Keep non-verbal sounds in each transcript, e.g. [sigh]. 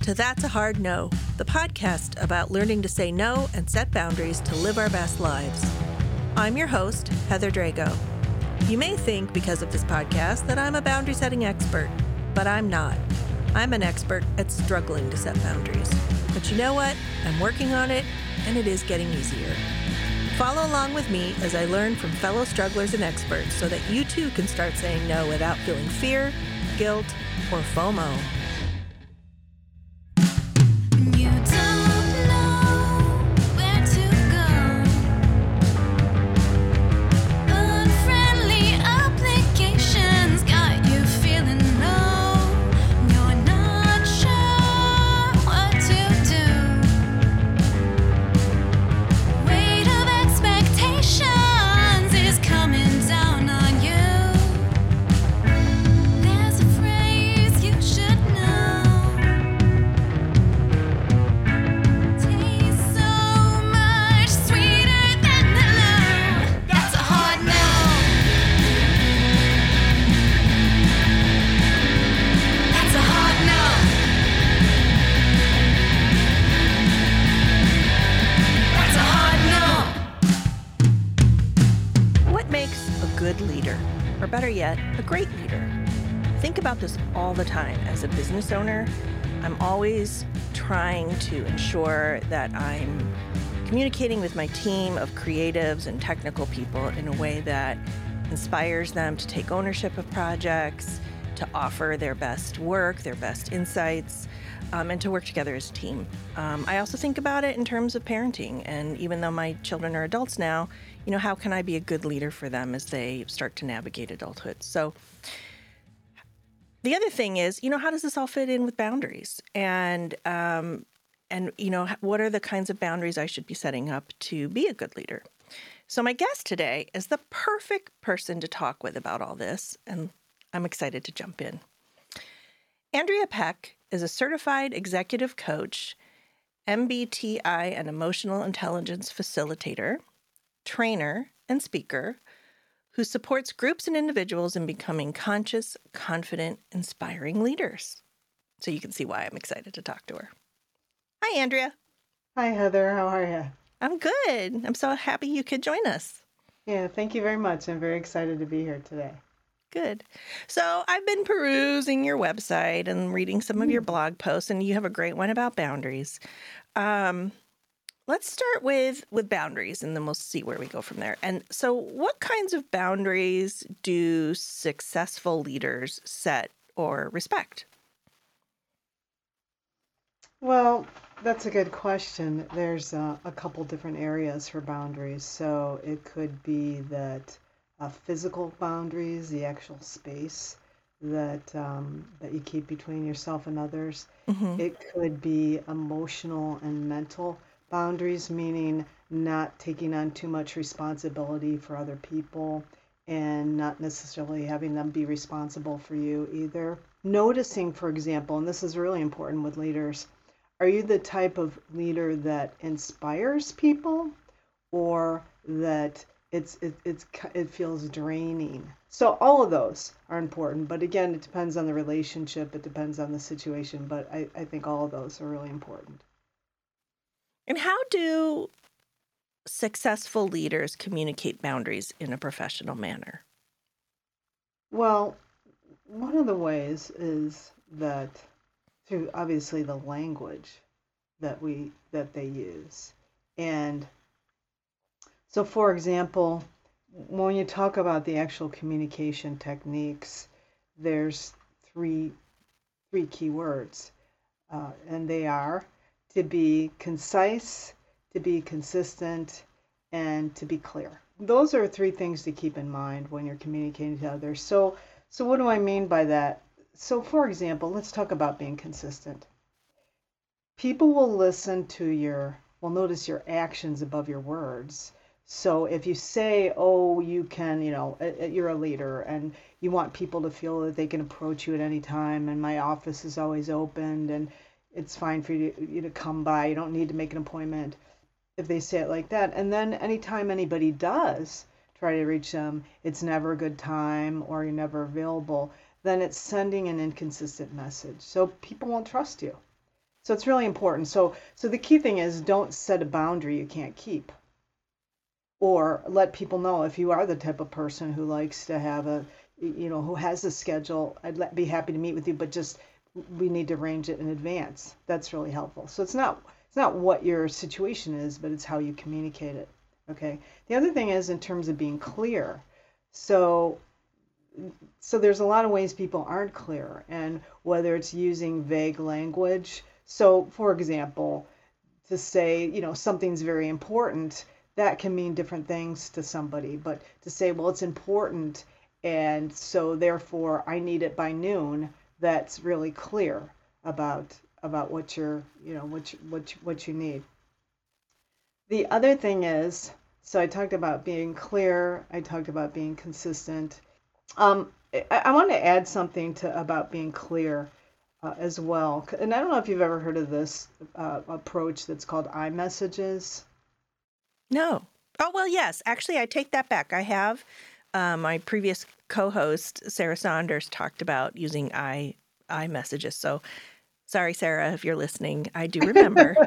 To That's a Hard No, the podcast about learning to say no and set boundaries to live our best lives. I'm your host, Heather Drago. You may think, because of this podcast, that I'm a boundary setting expert, but I'm not. I'm an expert at struggling to set boundaries. But you know what? I'm working on it, and it is getting easier. Follow along with me as I learn from fellow strugglers and experts so that you too can start saying no without feeling fear, guilt, or FOMO. Business owner, I'm always trying to ensure that I'm communicating with my team of creatives and technical people in a way that inspires them to take ownership of projects, to offer their best work, their best insights, um, and to work together as a team. Um, I also think about it in terms of parenting, and even though my children are adults now, you know, how can I be a good leader for them as they start to navigate adulthood? So, the other thing is, you know, how does this all fit in with boundaries? And um, and you know, what are the kinds of boundaries I should be setting up to be a good leader? So my guest today is the perfect person to talk with about all this, and I'm excited to jump in. Andrea Peck is a certified executive coach, MBTI and emotional intelligence facilitator, trainer, and speaker who supports groups and individuals in becoming conscious, confident, inspiring leaders. So you can see why I'm excited to talk to her. Hi, Andrea. Hi, Heather. How are you? I'm good. I'm so happy you could join us. Yeah, thank you very much. I'm very excited to be here today. Good. So I've been perusing your website and reading some of your blog posts, and you have a great one about boundaries. Um, let's start with with boundaries, and then we'll see where we go from there. And so, what kinds of boundaries do successful leaders set or respect? Well, that's a good question. There's uh, a couple different areas for boundaries. So it could be that uh, physical boundaries, the actual space that um, that you keep between yourself and others. It could be emotional and mental boundaries, meaning not taking on too much responsibility for other people and not necessarily having them be responsible for you either. Noticing, for example, and this is really important with leaders, are you the type of leader that inspires people or that it's it, it's it feels draining so all of those are important but again it depends on the relationship it depends on the situation but i, I think all of those are really important And how do successful leaders communicate boundaries in a professional manner? well one of the ways is that through obviously the language that we that they use and so for example when you talk about the actual communication techniques there's three three key words uh, and they are to be concise to be consistent and to be clear those are three things to keep in mind when you're communicating to others. So, so what do I mean by that? So, for example, let's talk about being consistent. People will listen to your, will notice your actions above your words. So if you say, oh, you can, you know, you're a leader and you want people to feel that they can approach you at any time and my office is always open and it's fine for you to, you to come by, you don't need to make an appointment if they say it like that. And then anytime anybody does try to reach them, it's never a good time or you're never available, then it's sending an inconsistent message. So people won't trust you. So it's really important. So so the key thing is don't set a boundary you can't keep. Or let people know if you are the type of person who likes to have a you know who has a schedule, I'd be happy to meet with you, but just we need to arrange it in advance. That's really helpful. So it's not it's not what your situation is, but it's how you communicate it. Okay. The other thing is in terms of being clear. So so there's a lot of ways people aren't clear and whether it's using vague language. So for example, to say, you know, something's very important, that can mean different things to somebody, but to say, well, it's important and so therefore I need it by noon, that's really clear about about what you're you know what you, what you, what you need the other thing is so i talked about being clear i talked about being consistent um, I, I want to add something to about being clear uh, as well and i don't know if you've ever heard of this uh, approach that's called I-messages No. Oh, well, yes. Actually, I take that back. I have. Uh, my previous co host, Sarah Saunders, talked about using i i messages. So sorry, Sarah, if you're listening. I do remember. [laughs]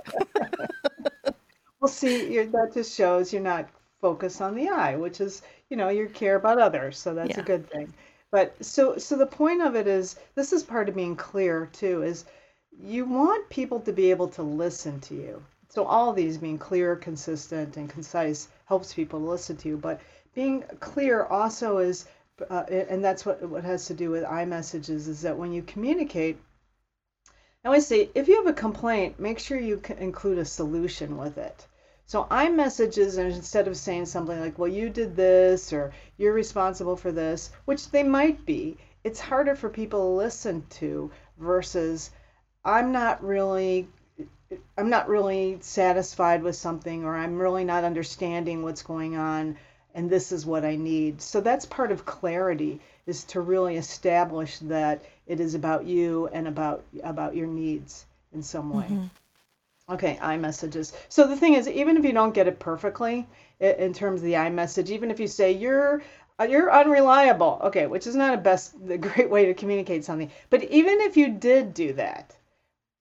well see you're, that just shows you're not focused on the i which is you know you care about others so that's a good thing but so so the point of it is this is part of being clear too is you want people to be able to listen to you so all of these being clear consistent and concise helps people to listen to you but being clear also is uh, and that's what what has to do with I-messages is that when you communicate I always say if you have a complaint, make sure you include a solution with it. So I-messages, and instead of saying something like, well, you did this or you're responsible for this, which they might be, it's harder for people to listen to versus I'm not really I'm not really satisfied with something or I'm really not understanding what's going on and this is what I need. So that's part of clarity is to really establish that it is about you and about about your needs in some way. Okay, I-messages. So the thing is, even if you don't get it perfectly in terms of the I-message, even if you say you're uh, you're unreliable, okay, which is not a best [laughs] a great way to communicate something, but even if you did do that,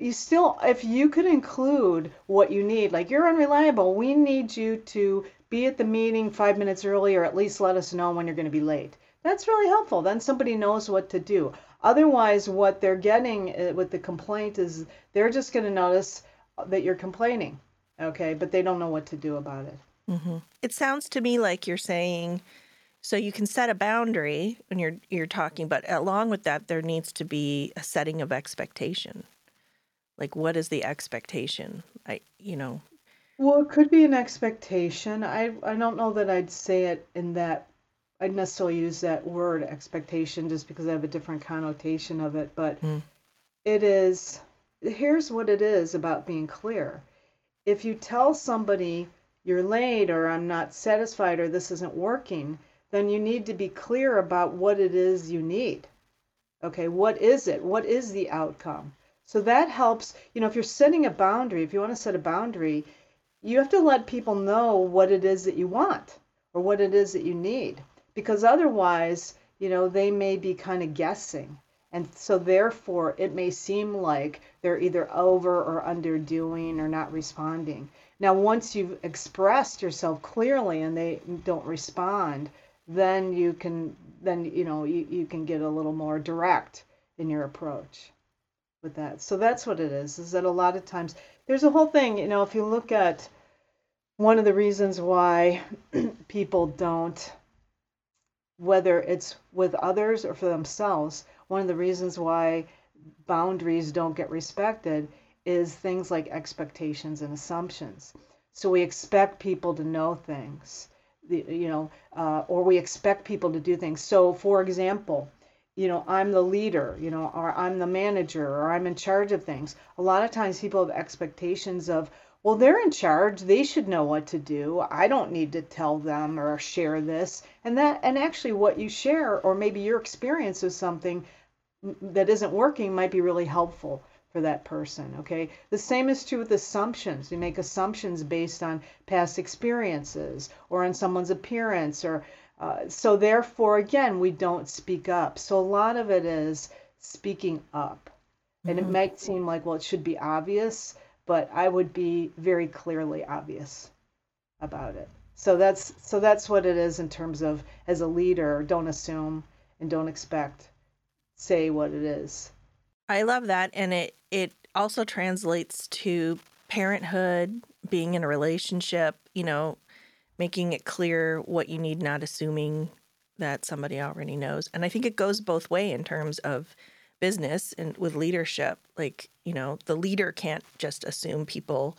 you still if you could include what you need like you're unreliable we need you to be at the meeting five minutes early or at least let us know when you're going to be late. That's really helpful. Then somebody knows what to do. Otherwise what they're getting uh, with the complaint is they're just going to notice that you're complaining okay? But they don't know what to do about it. It sounds to me like you're saying so you can set a boundary when you're you're talking, but along with that, there needs to be a setting of expectation. Like, what is the expectation? I, you know, Well, it could be an expectation. I I don't know that I'd say it in that I'd necessarily use that word expectation just because I have a different connotation of it, but hmm. it is here's what it is about being clear. If you tell somebody you're late or I'm not satisfied or this isn't working, then you need to be clear about what it is you need. Okay, what is it? What is the outcome? So that helps, you know, if you're setting a boundary, if you want to set a boundary, you have to let people know what it is that you want or what it is that you need because otherwise you know they may be kind of guessing. And so therefore it may seem like they're either over or underdoing or not responding. Now once you've expressed yourself clearly and they don't respond then you can then you know you, you can get a little more direct in your approach with that. So that's what it is. Is that a lot of times there's a whole thing. You know, if you look at one of the reasons why [clears throat] people don't, whether it's with others or for themselves, one of the reasons why boundaries don't get respected is things like expectations and assumptions. So we expect people to know things you know, uh, or we expect people to do things. So, for example, you know, I'm the leader, you know, or I'm the manager, or I'm in charge of things. A lot of times people have expectations of, well, they're in charge. They should know what to do. I don't need to tell them or share this. And that, and actually, what you share, or maybe your experience of something that isn't working, might be really helpful for that person. Okay. The same is true with assumptions. We make assumptions based on past experiences or on someone's appearance or uh, so therefore again we don't speak up. So a lot of it is speaking up. And it might seem like well it should be obvious but i would be very clearly obvious about it. So that's so that's what it is in terms of as a leader don't assume and don't expect say what it is. I love that, and it it also translates to parenthood, being in a relationship. You know, making it clear what you need, not assuming that somebody already knows. And I think it goes both way in terms of business and with leadership. Like you know, the leader can't just assume people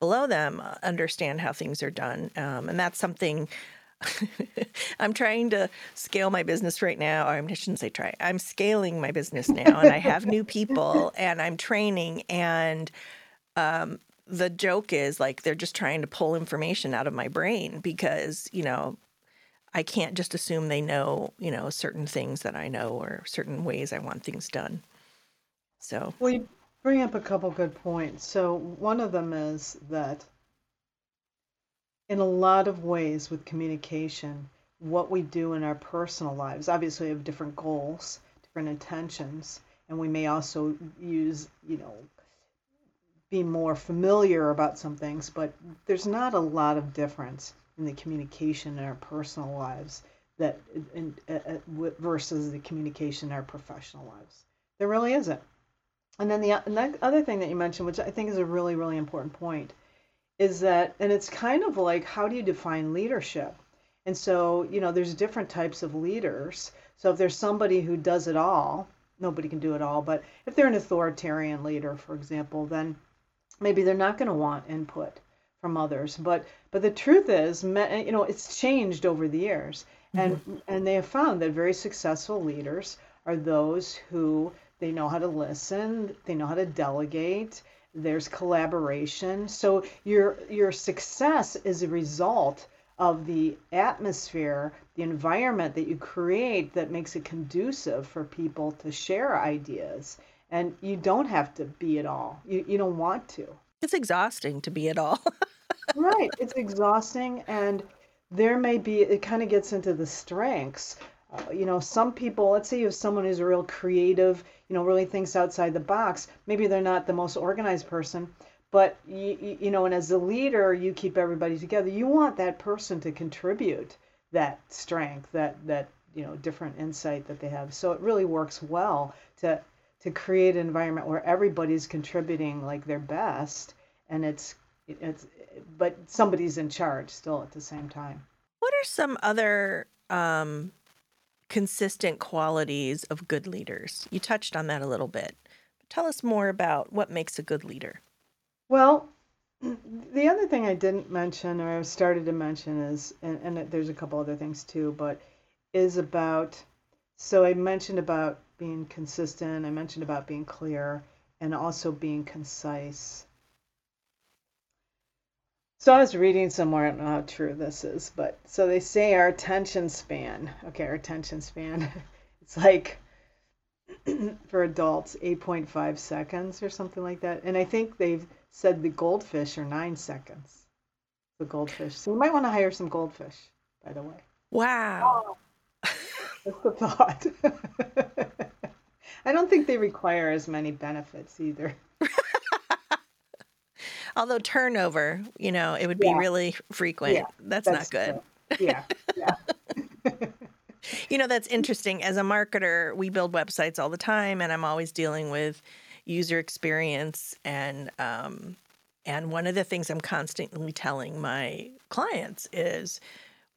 below them uh, understand how things are done, um, and that's something [laughs] I'm trying to scale my business right now. Or I shouldn't say try. I'm scaling my business now, and I have new [laughs] people, and I'm training. And um, the joke is like they're just trying to pull information out of my brain because you know I can't just assume they know you know certain things that I know or certain ways I want things done. So Well, you bring up a couple good points. So, one of them is that in a lot of ways with communication, what we do in our personal lives, obviously, we have different goals, different intentions, and we may also use, you know, be more familiar about some things, but there's not a lot of difference in the communication in our personal lives that in, uh, uh, w- versus the communication in our professional lives. There really isn't. And then the, and the other thing that you mentioned, which I think is a really, really important point, is that, and it's kind of like how do you define leadership? And so, you know, there's different types of leaders. So if there's somebody who does it all, nobody can do it all, but if they're an authoritarian leader, for example, then maybe they're not going to want input from others. But but the truth is, eh, you know, it's changed over the years, and mm-hmm. and they have found that very successful leaders are those who they know how to listen, they know how to delegate. There's collaboration. So your your success is a result of the atmosphere, the environment that you create that makes it conducive for people to share ideas. And you don't have to be it all. You, you don't want to. it's exhausting to be at all. [laughs] Right. It's exhausting. And there may be, it kind of gets into the strengths. Uh, you know, some people, let's say you have someone who's a real creative, you know, really thinks outside the box. Maybe they're not the most organized person, but you, you know, and as a leader, you keep everybody together. You want that person to contribute that strength, that that you know, different insight that they have. So it really works well to to create an environment where everybody's contributing like their best, and it's it's but somebody's in charge still at the same time. What are some other um, consistent qualities of good leaders? You touched on that a little bit. Tell us more about what makes a good leader. Well, [clears throat] the other thing I didn't mention or I started to mention is, and, and there's a couple other things too, but is about, so I mentioned about being consistent, I mentioned about being clear, and also being concise. So I was reading somewhere, I don't know how true this is, but so they say our attention span, okay, our attention span, [laughs] it's like [clears throat] for adults 8.5 seconds or something like that. And I think they've said the goldfish are nine seconds. The goldfish. So you might want to hire some goldfish, by the way. Wow. Oh. [laughs] Just [laughs] a thought. I don't think they require as many benefits either. [laughs] Although turnover, you know, it would be Yeah. really frequent. Yeah, that's, not good. true. Yeah, yeah. [laughs] You know, that's interesting. As a marketer, we build websites all the time, and I'm always dealing with user experience. And um, and one of the things I'm constantly telling my clients is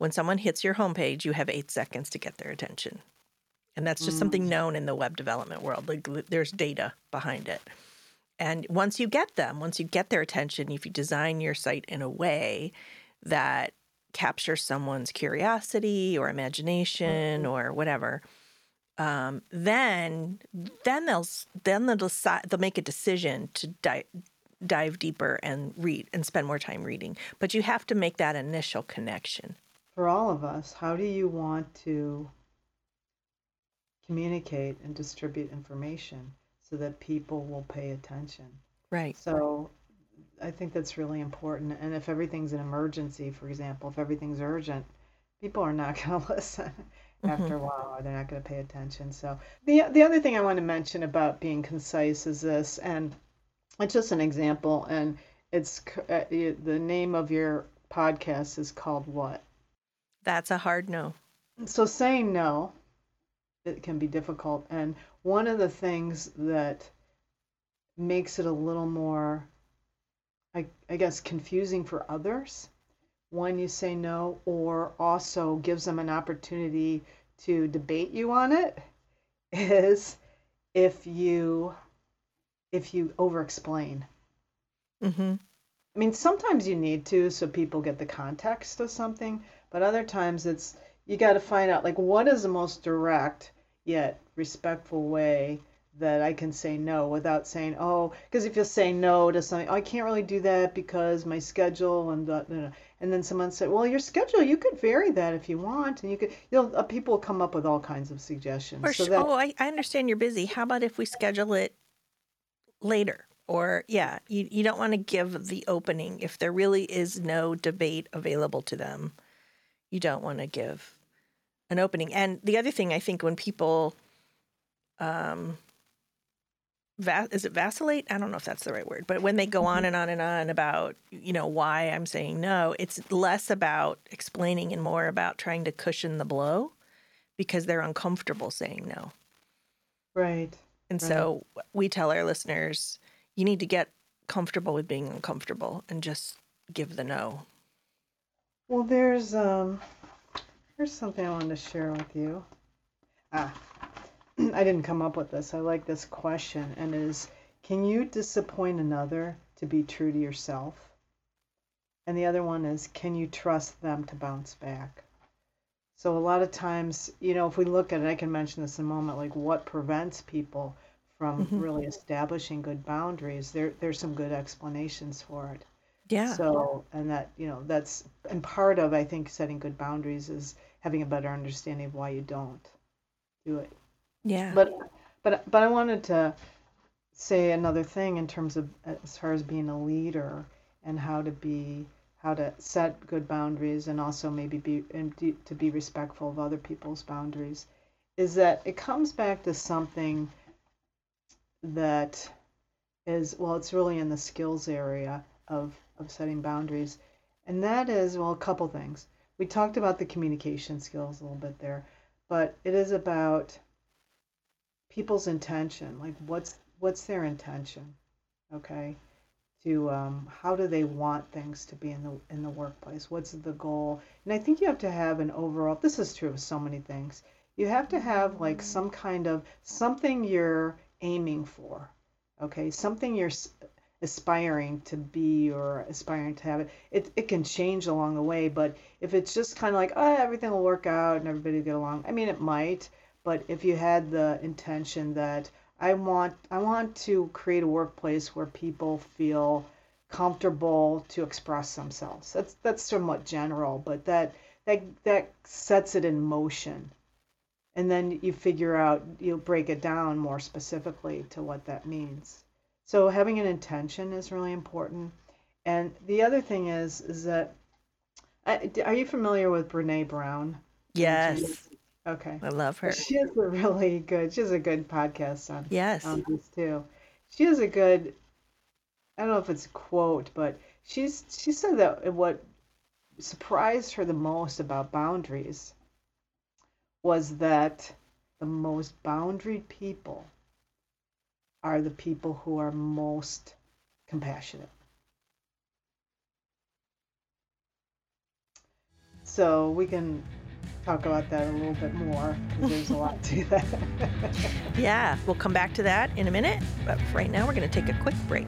when someone hits your homepage, you have eight seconds to get their attention. And that's just something known in the web development world. Like there's data behind it. And once you get them, once you get their attention, if you design your site in a way that captures someone's curiosity or imagination or whatever, um, then then they'll then they'll decide they'll make a decision to di- dive deeper and read and spend more time reading. But you have to make that initial connection. For all of us, how do you want to communicate and distribute information so that people will pay attention? Right. So I think that's really important. And if everything's an emergency, for example, if everything's urgent, people are not [laughs] going to listen after a while, or they're not going to pay attention. So the the other thing I want to mention about being concise is this, and it's just an example, and it's uh, the name of your podcast is called what? That's a hard no. So saying no, it can be difficult. And one of the things that makes it a little more, I, I guess, confusing for others when you say no, or also gives them an opportunity to debate you on it, is if you if you over explain. Mm-hmm. I mean, sometimes you need to so people get the context of something, but other times it's you got to find out like what is the most direct yet respectful way that I can say no without saying oh because if you say no to something oh, I can't really do that because my schedule and know, and then someone said well your schedule you could vary that if you want and you could you know uh, people come up with all kinds of suggestions Or so sh- that oh, I, I understand you're busy. How about if we schedule it later? Or yeah, you, you don't want to give the opening if there really is no debate available to them. You don't want to give an opening. And the other thing I think when people um va- is it vacillate? I don't know if that's the right word, but when they go on and on and on about, you know, why I'm saying no, it's less about explaining and more about trying to cushion the blow because they're uncomfortable saying no. right And Right. so we tell our listeners, you need to get comfortable with being uncomfortable and just give the no. Well, there's um, here's something I wanted to share with you. Ah, [clears throat] I didn't come up with this. I like this question, and is, can you disappoint another to be true to yourself? And the other one is, can you trust them to bounce back? So a lot of times, you know, if we look at it, I can mention this in a moment, like what prevents people from really establishing good boundaries. There, there's some good explanations for it. Yeah. So, and that, you know, that's, and part of, I think, setting good boundaries is having a better understanding of why you don't do it. yeah. But, but, but I wanted to say another thing in terms of, as far as being a leader and how to be, how to set good boundaries and also maybe be, and to be respectful of other people's boundaries is that it comes back to something that is well it's really in the skills area of of setting boundaries. And that is well a couple things. We talked about the communication skills a little bit there but it is about people's intention like what's what's their intention okay? To um, how do they want things to be in the in the workplace? What's the goal? And i think you have to have an overall this is true of so many things. You have to have like some kind of something you're aiming for okay? Something you're aspiring to be or aspiring to have it it, it can change along the way but if it's just kind of like oh everything will work out and everybody will get along i mean it might but if you had the intention that i want i want to create a workplace where people feel comfortable to express themselves. That's that's somewhat general but that that that sets it in motion. And then you figure out you'll break it down more specifically to what that means so having an intention is really important and the other thing is is that are you familiar with Brené Brown yes. okay I love her. she has a really good she has a good podcast on Yes. on this too she has a good i don't know if it's a quote but she's she said that what surprised her the most about boundaries was that the most boundary people are the people who are most compassionate. So we can talk about that a little bit more because there's a lot to that. [laughs] Yeah. We'll come back to that in a minute. But right now, we're going to take a quick break.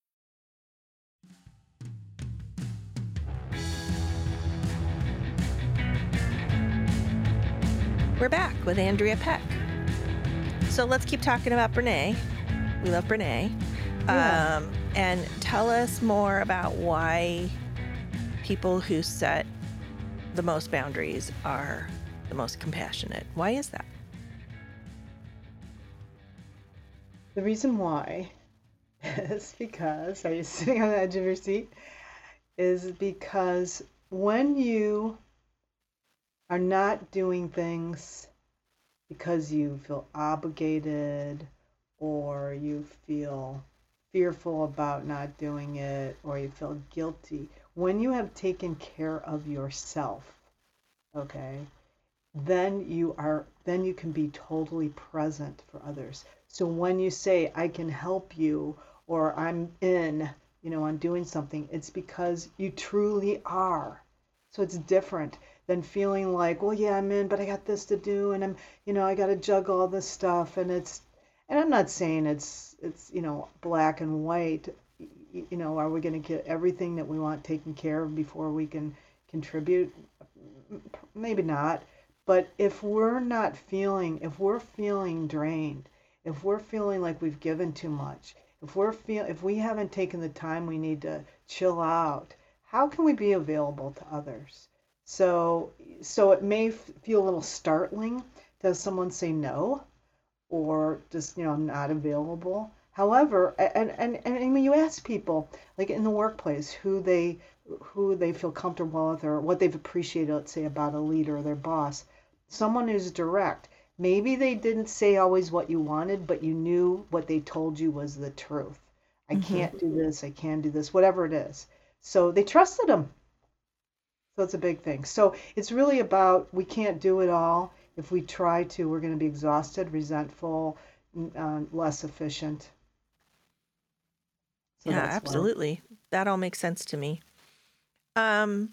We're back with Andrea Peck. So let's keep talking about Brené. We love Brené. Yeah. Um, and tell us more about why people who set the most boundaries are the most compassionate. Why is that? The reason why [laughs] is because, are you [laughs] sitting on the edge of your seat? Is because when you are not doing things because you feel obligated or you feel fearful about not doing it or you feel guilty, when you have taken care of yourself, okay, then you are then you can be totally present for others. So when you say I can help you or I'm in, you know, I'm doing something, it's because you truly are. So it's different than feeling like, well, yeah, I'm in, but I got this to do, and I'm, you know, I got to juggle all this stuff, and it's, and I'm not saying it's, it's, you know, black and white. You know, are we going to get everything that we want taken care of before we can contribute? Maybe not. But if we're not feeling, if we're feeling drained, if we're feeling like we've given too much, if we're feel, if we haven't taken the time we need to chill out, how can we be available to others? So, so it may f- feel a little startling Does someone say no, or just you know I'm not available. However, and and and when you ask people like in the workplace who they who they feel comfortable with or what they've appreciated, let's say about a leader or their boss, someone who's direct. Maybe they didn't say always what you wanted, but you knew what they told you was the truth. I mm-hmm. can't do this. I can do this. Whatever it is. So they trusted them. So it's a big thing. So it's really about we can't do it all. If we try to, we're going to be exhausted, resentful, uh, less efficient. So yeah, that's why. absolutely. That all makes sense to me. Um,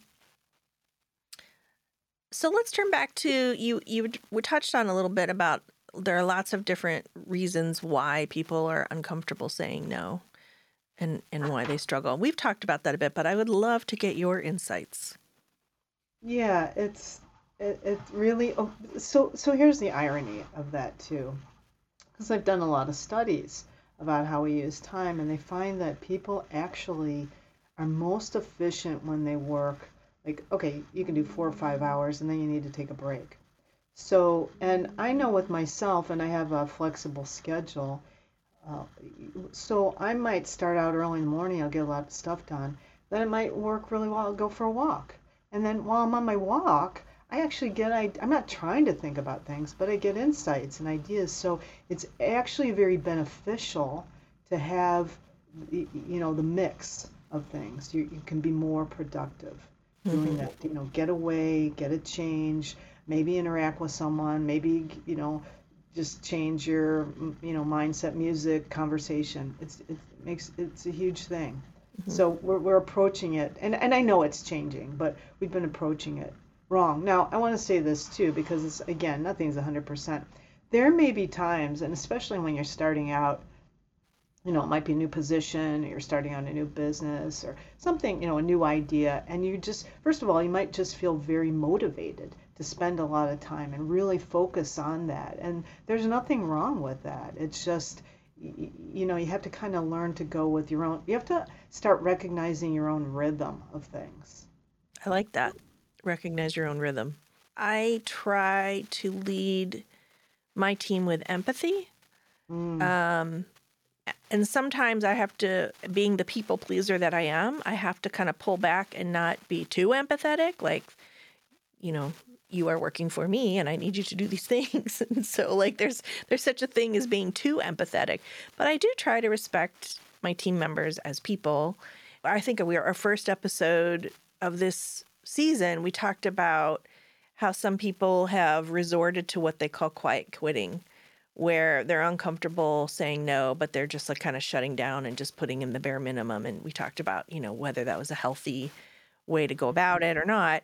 so let's turn back to you. You we touched on a little bit about there are lots of different reasons why people are uncomfortable saying no, and and why they struggle. We've talked about that a bit, but I would love to get your insights. Yeah, it's it, it really. Oh, so so here's the irony of that too, because I've done a lot of studies about how we use time, and they find that people actually are most efficient when they work. Like, okay, you can do four or five hours, and then you need to take a break. So, and I know with myself, and I have a flexible schedule. Uh, so I might start out early in the morning. I'll get a lot of stuff done. Then it might work really well. I'll go for a walk. And then while I'm on my walk, I actually get, I, I'm not trying to think about things, but I get insights and ideas. So it's actually very beneficial to have, the- you know, the mix of things. You, you can be more productive doing mm-hmm. that. You know, get away, get a change, maybe interact with someone, maybe, you know, just change your, you know, mindset, music, conversation. It's, it makes, it's a huge thing. Mm-hmm. So we're, we're approaching it, and, and I know it's changing, but we've been approaching it wrong. Now, I want to say this too, because it's, again, nothing's 100%. There may be times, and especially when you're starting out, you know, it might be a new position, or you're starting on a new business, or something, you know, a new idea, and you just, first of all, you might just feel very motivated to spend a lot of time and really focus on that. And there's nothing wrong with that. It's just, you know, you have to kind of learn to go with your own, you have to start recognizing your own rhythm of things. I like that. Recognize your own rhythm. I try to lead my team with empathy. Um, and sometimes I have to, being the people pleaser that I am, I have to kind of pull back and not be too empathetic. Like, you know, you are working for me and I need you to do these things. [laughs] And so like there's there's such a thing as being too empathetic. But I do try to respect my team members as people. I think we are our first episode of this season, we talked about how some people have resorted to what they call quiet quitting, where they're uncomfortable saying no, but they're just like kind of shutting down and just putting in the bare minimum. And we talked about, you know, whether that was a healthy way to go about it or not.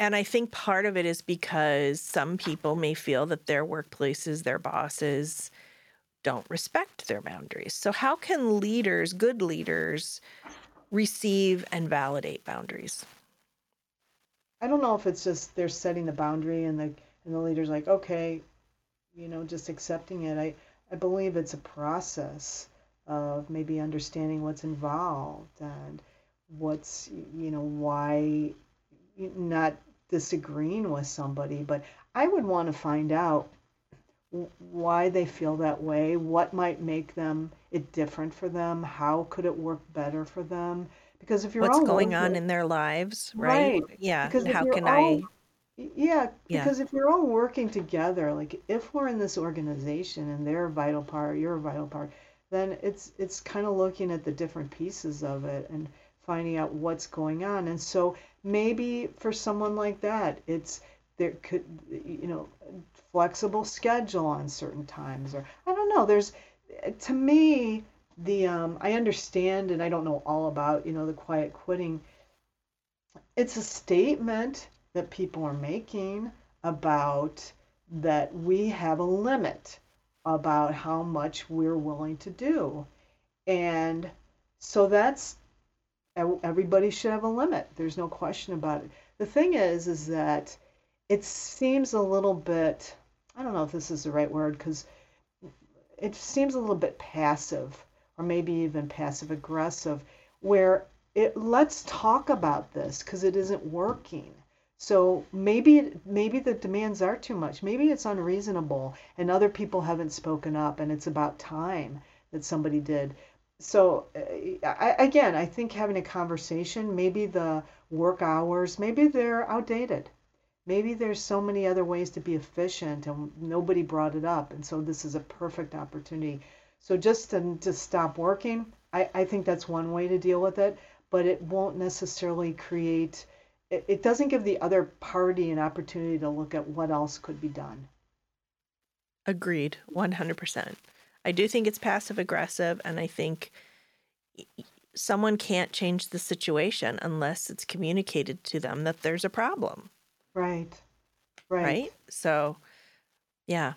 And I think part of it is because some people may feel that their workplaces, their bosses, don't respect their boundaries. So, how can leaders, good leaders, receive and validate boundaries? I don't know if it's just they're setting the boundary and the and the leader's like, okay, you know, just accepting it. I I believe it's a process of maybe understanding what's involved and what's you know why not disagreeing with somebody, but I would want to find out why they feel that way, what might make them it different for them, how could it work better for them? Because if you're What's all going on in their lives, right? Right, Yeah. because how can all- I? Yeah, Yeah. because if you're all working together, like if we're in this organization and they're a vital part, you're a vital part, then it's it's kind of looking at the different pieces of it and finding out what's going on. And so maybe for someone like that, it's there could you know flexible schedule on certain times or I don't know. There's to me the um, I understand and I don't know all about you know the quiet quitting it's a statement that people are making about that we have a limit about how much we're willing to do. And so that's everybody should have a limit. There's no question about it. The thing is is that it seems a little bit I don't know if this is the right word cuz it seems a little bit passive or maybe even passive aggressive where it let's talk about this because it isn't working so maybe maybe the demands are too much maybe it's unreasonable and other people haven't spoken up and it's about time that somebody did so uh, I, again i think having a conversation maybe the work hours maybe they're outdated. Maybe there's so many other ways to be efficient and nobody brought it up and so this is a perfect opportunity. So just to, to stop working I, I think that's one way to deal with it but it won't necessarily create it, it doesn't give the other party an opportunity to look at what else could be done. Agreed, 100%. I do think it's passive aggressive, and I think someone can't change the situation unless it's communicated to them that there's a problem, right right, right? So, yeah,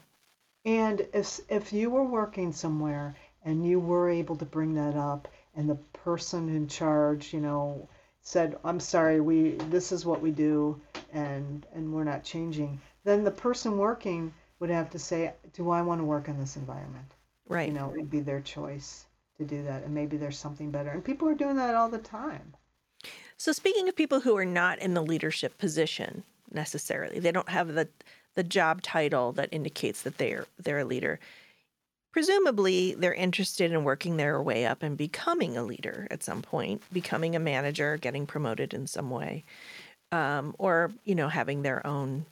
And if if you were working somewhere and you were able to bring that up, and the person in charge, you know, said, "I'm sorry, we this is what we do, and and we're not changing," then the person working would have to say, "Do I want to work in this environment?" Right. You know, it would be their choice to do that, and maybe there's something better. And people are doing that all the time. So speaking of people who are not in the leadership position necessarily, they don't have the the job title that indicates that they're they're a leader. Presumably, they're interested in working their way up and becoming a leader at some point, becoming a manager, getting promoted in some way, um, or you know, having their own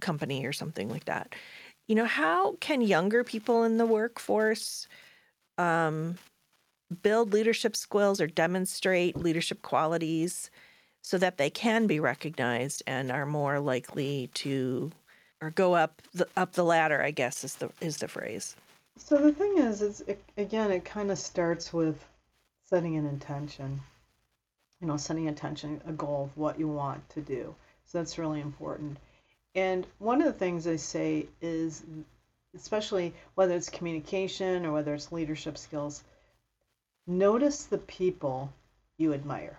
company or something like that. You know, how can younger people in the workforce um, build leadership skills or demonstrate leadership qualities so that they can be recognized and are more likely to or go up the up the ladder i guess is the is the phrase So the thing is, is it, again, it kind of starts with setting an intention. You know, setting intention, a goal of what you want to do. So that's really important. And one of the things I say is, especially whether it's communication or whether it's leadership skills, notice the people you admire.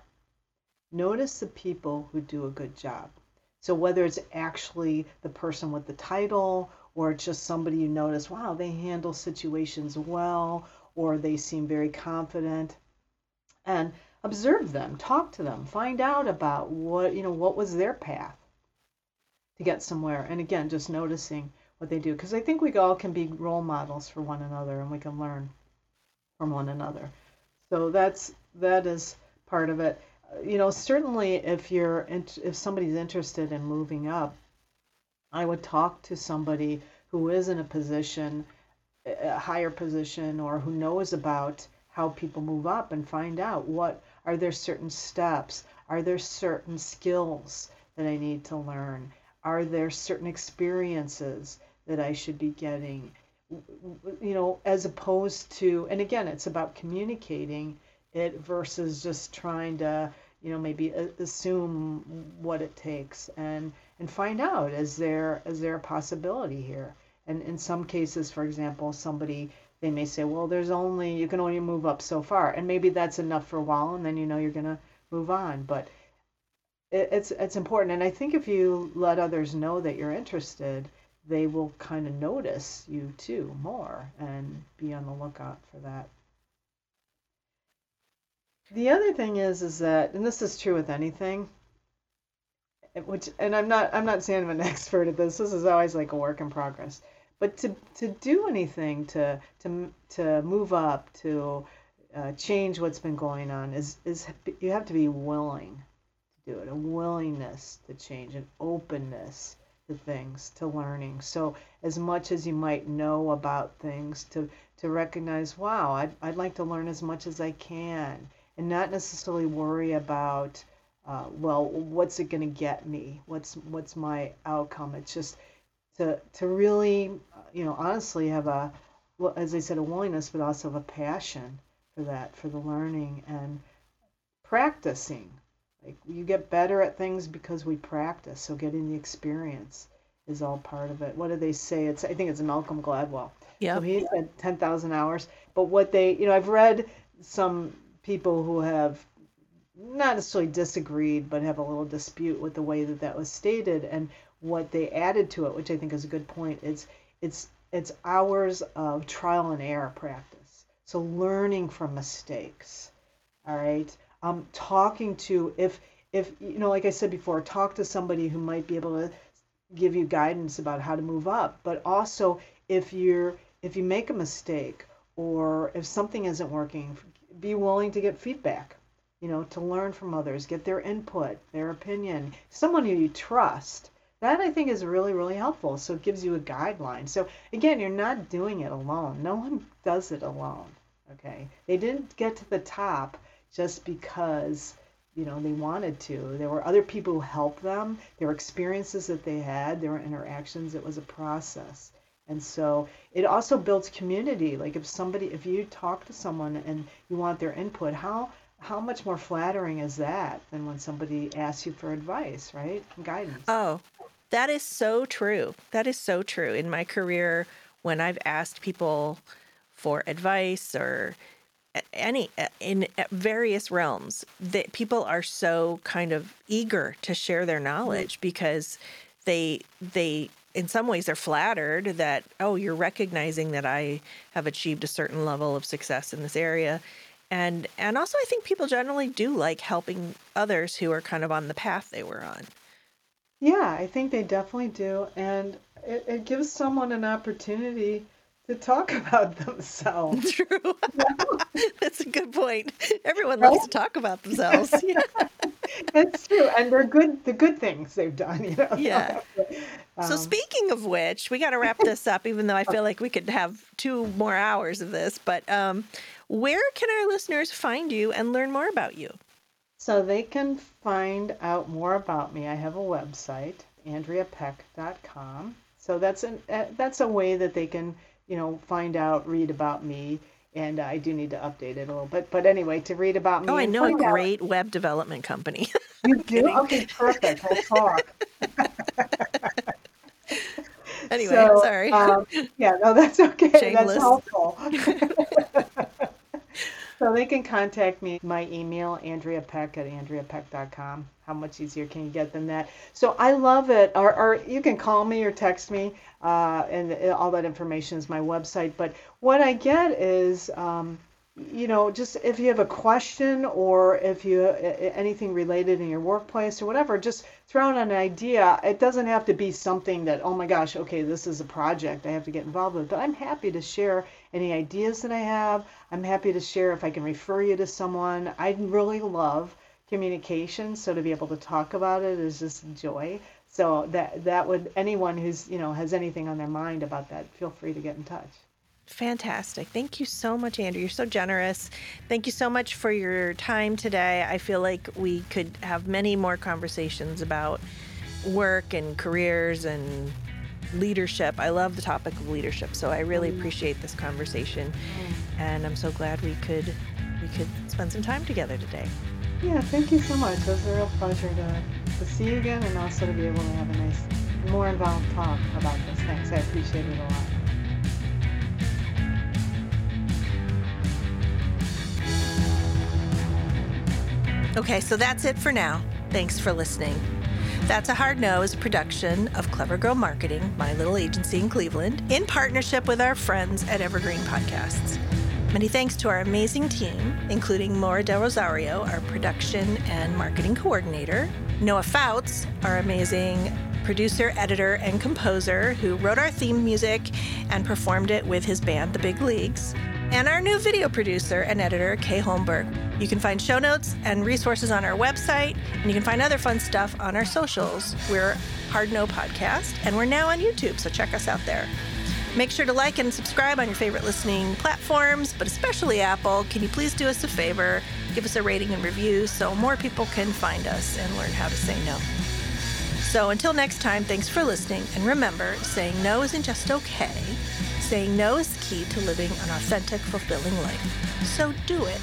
Notice the people who do a good job. So whether it's actually the person with the title or just somebody you notice, wow, they handle situations well or they seem very confident. And observe them, talk to them, find out about what, you know, what was their path to get somewhere. And again, just noticing what they do because I think we all can be role models for one another and we can learn from one another. So that's that is part of it. You know, certainly if you're if somebody's interested in moving up, I would talk to somebody who is in a position, a higher position, or who knows about how people move up and find out what are there certain steps, are there certain skills that I need to learn, are there certain experiences that I should be getting, you know, as opposed to, and again, it's about communicating it versus just trying to, you know, maybe uh, assume what it takes and and find out is there is there a possibility here? And in some cases for example somebody they may say well there's only you can only move up so far and maybe that's enough for a while and then you know you're to move on but it, it's it's important. And i think if you let others know that you're interested they will kind of notice you too more and be on the lookout for that. The other thing is is that and this is true with anything which and i'm not i'm not saying i'm an [laughs] expert at this this is always like a work in progress but to to do anything to to to move up to uh, change what's been going on is is you have to be willing do it a willingness to change an openness to things to learning. So as much as you might know about things to to recognize wow i'd, I'd like to learn as much as i can. And not necessarily worry about uh, well what's it going to get me? What's what's my outcome? It's just to to really you know honestly have a well as i said a willingness but also a passion for that for the learning and practicing like you get better at things because we practice so getting the experience is all part of it what do they say it's i think it's malcolm gladwell Yeah. so he said 10,000 hours but what they you know i've read some people who have not necessarily disagreed, but have a little dispute with the way that that was stated and what they added to it, which I think is a good point. It's it's it's hours of trial and error practice. So learning from mistakes. All right. Um, talking to if if you know, like I said before, talk to somebody who might be able to give you guidance about how to move up. But also, if you're if you make a mistake or if something isn't working, be willing to get feedback you know, to learn from others, get their input, their opinion, someone who you trust. That I think is really, really helpful. So it gives you a guideline. So again, you're not doing it alone. No one does it alone. Okay. They didn't get to the top just because, you know, they wanted to. There were other people who helped them. There were experiences that they had, there were interactions. It was a process. And so it also builds community. Like if somebody, if you talk to someone and you want their input, how how much more flattering is that than when somebody asks you for advice, right? And guidance. Oh, that is so true. That is so true. In my career, when I've asked people for advice or any uh, in uh, various realms, that people are so kind of eager to share their knowledge mm-hmm. because they they in some ways are flattered that oh you're recognizing that I have achieved a certain level of success in this area and and also I think people generally do like helping others who are kind of on the path they were on. Yeah, I think they definitely do. And it, it gives someone an opportunity to talk [laughs] about themselves. [laughs] True. [laughs] That's a good point. Everyone loves to talk about themselves. Yeah. That's true. And they're good the good things they've done, you know. Yeah. So Um, speaking of which, we got to wrap this up, even though I feel like we could have two more hours of this. But um, where can our listeners find you and learn more about you? So they can find out more about me. I have a website, andreapeck.com. So that's an uh, that's a way that they can, you know, find out, read about me. and I do need to update it a little bit. But anyway, to read about me. Oh, I know a find out- great web development company. [laughs] You do? Okay, perfect. We'll talk. anyway, So, sorry. um, yeah, no, that's okay. [laughs] Shameless. That's helpful. [laughs] so they can contact me. My email, Andrea Peck at andreapeck.com. How much easier can you get than that? So I love it. Or, or you can call me or text me, uh, and all that information is my website. But what I get is, um, you know, just if you have a question or if you anything related in your workplace or whatever, just throw out an idea. It doesn't have to be something that, oh my gosh, okay, this is a project I have to get involved with. But I'm happy to share any ideas that I have. I'm happy to share if I can refer you to someone. I really love communication, so to be able to talk about it is just joy. So that that would anyone who's you know has anything on their mind about that, feel free to get in touch. Fantastic. Thank you so much, Andrea. You're so generous. Thank you so much for your time today. I feel like we could have many more conversations about work and careers and leadership. I love the topic of leadership, so I really appreciate this conversation. And I'm so glad we could we could spend some time together today. Yeah, thank you so much. It was a real pleasure to, to see you again and also to be able to have a nice, more involved talk about this. Thanks. I appreciate it a lot. Okay, so that's it for now. Thanks for listening. That's a Hard No is a production of Clever Girl Marketing, my little agency in Cleveland, in partnership with our friends at Evergreen Podcasts. Many thanks to our amazing team, including Maura Del Rosario, our production and marketing coordinator, Noah Fouts, our amazing producer, editor, and composer who wrote our theme music and performed it with his band, The Big Leagues, and our new video producer and editor, Kay Holmberg. You can find show notes and resources on our website, and you can find other fun stuff on our socials. We're Hard No Podcast, and we're now on YouTube, so check us out there. Make sure to like and subscribe on your favorite listening platforms, but especially Apple. Can you please do us a favor? Give us a rating and review so more people can find us and learn how to say no. So until next time, thanks for listening. And remember, saying no isn't just okay. Saying no is key to living an authentic, fulfilling life. So do it.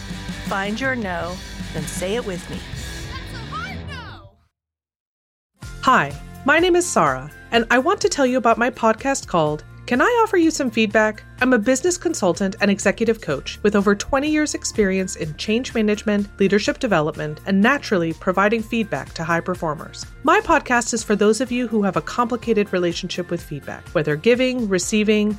Find your no, then say it with me. That's a hard no. Hi, my name is Sarah, and I want to tell you about my podcast called Can I Offer You Some Feedback? I'm a business consultant and executive coach with over 20 years' experience in change management, leadership development, and naturally providing feedback to high performers. My podcast is for those of you who have a complicated relationship with feedback, whether giving, receiving,